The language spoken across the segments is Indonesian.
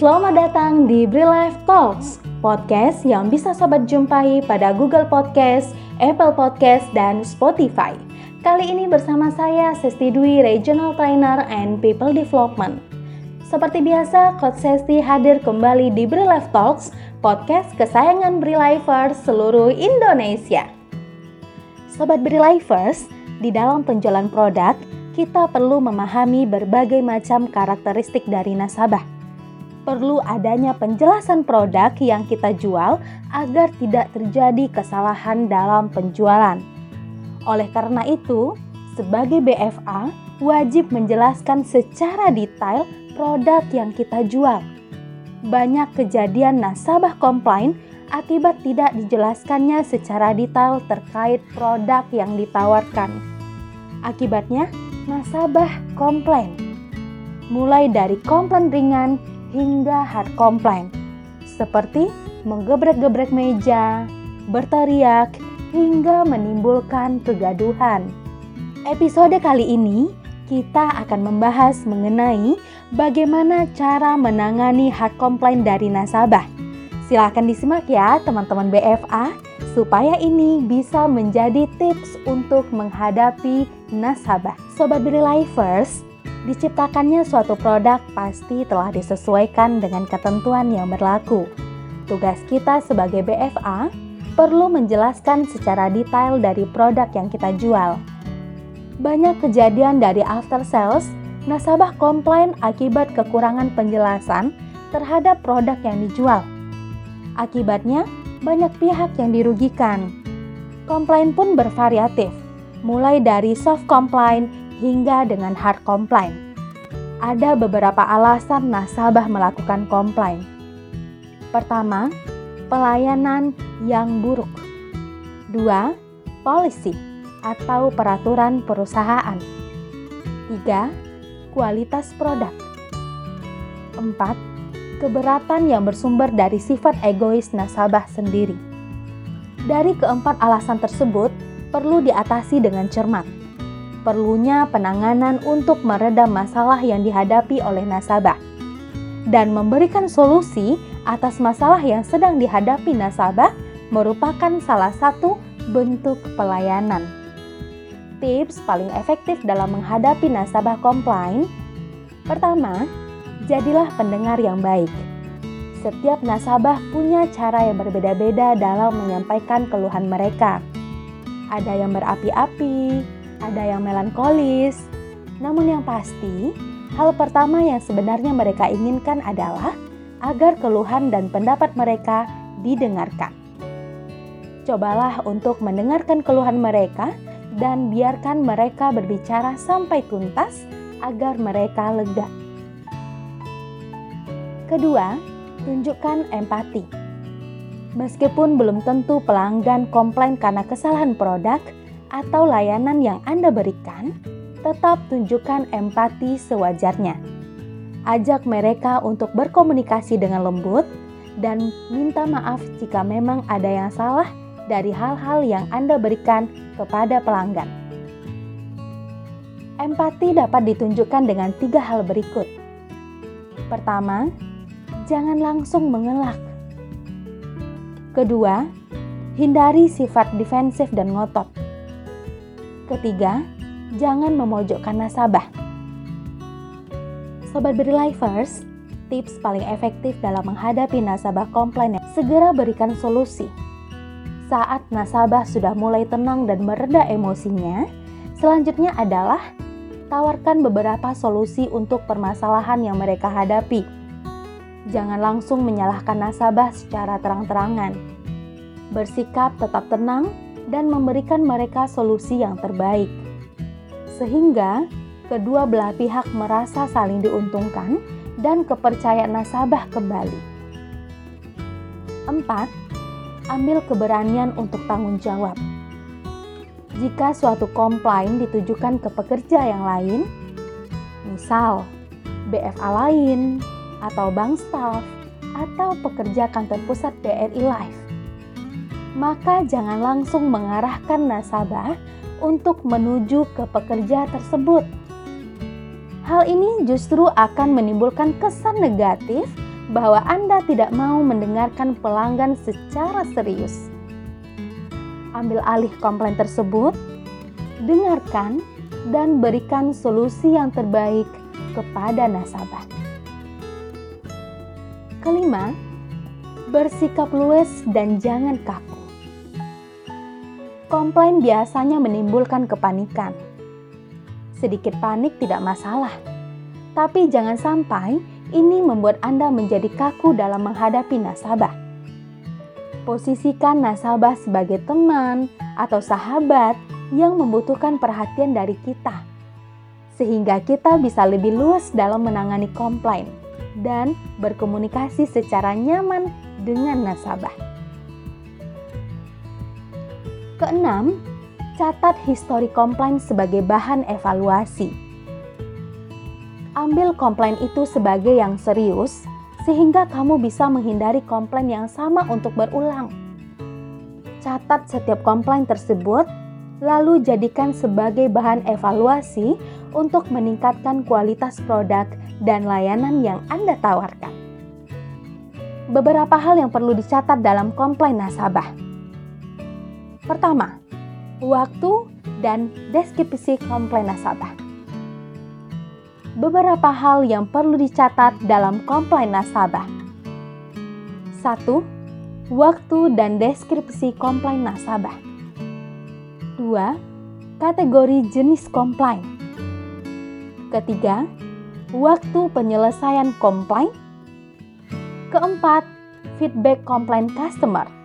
Selamat datang di Life Talks, podcast yang bisa sobat jumpai pada Google Podcast, Apple Podcast, dan Spotify. Kali ini bersama saya Sesti Dwi, Regional Trainer and People Development. Seperti biasa, Coach Sesti hadir kembali di Life Talks, podcast kesayangan Lifers seluruh Indonesia. Sobat Lifers, di dalam penjualan produk, kita perlu memahami berbagai macam karakteristik dari nasabah. Perlu adanya penjelasan produk yang kita jual agar tidak terjadi kesalahan dalam penjualan. Oleh karena itu, sebagai BFA wajib menjelaskan secara detail produk yang kita jual. Banyak kejadian nasabah komplain akibat tidak dijelaskannya secara detail terkait produk yang ditawarkan. Akibatnya, nasabah komplain. Mulai dari komplain ringan hingga hard komplain, seperti menggebrek-gebrek meja, berteriak, hingga menimbulkan kegaduhan. Episode kali ini kita akan membahas mengenai bagaimana cara menangani hard complaint dari nasabah. Silahkan disimak ya teman-teman BFA supaya ini bisa menjadi tips untuk menghadapi nasabah. Sobat Lifers, diciptakannya suatu produk pasti telah disesuaikan dengan ketentuan yang berlaku. Tugas kita sebagai BFA perlu menjelaskan secara detail dari produk yang kita jual. Banyak kejadian dari after sales, nasabah komplain akibat kekurangan penjelasan terhadap produk yang dijual. Akibatnya, banyak pihak yang dirugikan. Komplain pun bervariatif, mulai dari soft complaint hingga dengan hard complaint. Ada beberapa alasan nasabah melakukan komplain. Pertama, pelayanan yang buruk. Dua, policy atau peraturan perusahaan. Tiga, kualitas produk. Empat, keberatan yang bersumber dari sifat egois nasabah sendiri. Dari keempat alasan tersebut, perlu diatasi dengan cermat. Perlunya penanganan untuk meredam masalah yang dihadapi oleh nasabah dan memberikan solusi atas masalah yang sedang dihadapi nasabah merupakan salah satu bentuk pelayanan. Tips paling efektif dalam menghadapi nasabah komplain Pertama, jadilah pendengar yang baik. Setiap nasabah punya cara yang berbeda-beda dalam menyampaikan keluhan mereka. Ada yang berapi-api, ada yang melankolis. Namun yang pasti, hal pertama yang sebenarnya mereka inginkan adalah agar keluhan dan pendapat mereka didengarkan. Cobalah untuk mendengarkan keluhan mereka dan biarkan mereka berbicara sampai tuntas agar mereka lega. Kedua, tunjukkan empati. Meskipun belum tentu pelanggan komplain karena kesalahan produk atau layanan yang Anda berikan, tetap tunjukkan empati sewajarnya. Ajak mereka untuk berkomunikasi dengan lembut dan minta maaf jika memang ada yang salah dari hal-hal yang Anda berikan kepada pelanggan. Empati dapat ditunjukkan dengan tiga hal berikut. Pertama, jangan langsung mengelak. Kedua, hindari sifat defensif dan ngotot. Ketiga, jangan memojokkan nasabah. Sobat Lifers, tips paling efektif dalam menghadapi nasabah komplain segera berikan solusi. Saat nasabah sudah mulai tenang dan mereda emosinya, selanjutnya adalah tawarkan beberapa solusi untuk permasalahan yang mereka hadapi jangan langsung menyalahkan nasabah secara terang-terangan. Bersikap tetap tenang dan memberikan mereka solusi yang terbaik, sehingga kedua belah pihak merasa saling diuntungkan dan kepercayaan nasabah kembali. 4. Ambil keberanian untuk tanggung jawab. Jika suatu komplain ditujukan ke pekerja yang lain, misal BFA lain, atau bank staff, atau pekerja kantor pusat BRI Life. Maka jangan langsung mengarahkan nasabah untuk menuju ke pekerja tersebut. Hal ini justru akan menimbulkan kesan negatif bahwa Anda tidak mau mendengarkan pelanggan secara serius. Ambil alih komplain tersebut, dengarkan, dan berikan solusi yang terbaik kepada nasabah. Kelima, bersikap luwes dan jangan kaku. Komplain biasanya menimbulkan kepanikan. Sedikit panik tidak masalah, tapi jangan sampai ini membuat Anda menjadi kaku dalam menghadapi nasabah. Posisikan nasabah sebagai teman atau sahabat yang membutuhkan perhatian dari kita, sehingga kita bisa lebih luas dalam menangani komplain dan berkomunikasi secara nyaman dengan nasabah. Keenam, catat histori komplain sebagai bahan evaluasi. Ambil komplain itu sebagai yang serius, sehingga kamu bisa menghindari komplain yang sama untuk berulang. Catat setiap komplain tersebut lalu jadikan sebagai bahan evaluasi untuk meningkatkan kualitas produk dan layanan yang Anda tawarkan. Beberapa hal yang perlu dicatat dalam komplain nasabah. Pertama, waktu dan deskripsi komplain nasabah. Beberapa hal yang perlu dicatat dalam komplain nasabah. 1. Waktu dan deskripsi komplain nasabah. 2. Kategori jenis komplain. Ketiga, waktu penyelesaian komplain. Keempat, feedback komplain customer.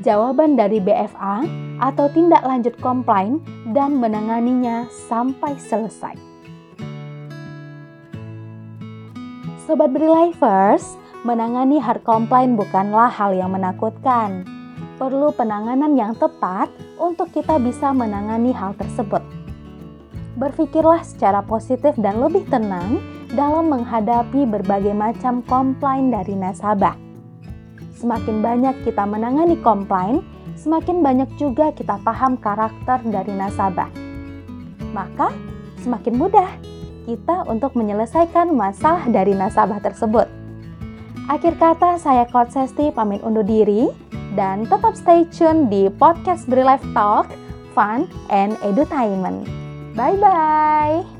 Jawaban dari BFA atau tindak lanjut komplain dan menanganinya sampai selesai. Sobat Lifers, menangani hard complaint bukanlah hal yang menakutkan perlu penanganan yang tepat untuk kita bisa menangani hal tersebut. Berpikirlah secara positif dan lebih tenang dalam menghadapi berbagai macam komplain dari nasabah. Semakin banyak kita menangani komplain, semakin banyak juga kita paham karakter dari nasabah. Maka, semakin mudah kita untuk menyelesaikan masalah dari nasabah tersebut. Akhir kata, saya Coach Sesti pamit undur diri dan tetap stay tune di podcast Life Talk, Fun and Edutainment. Bye-bye!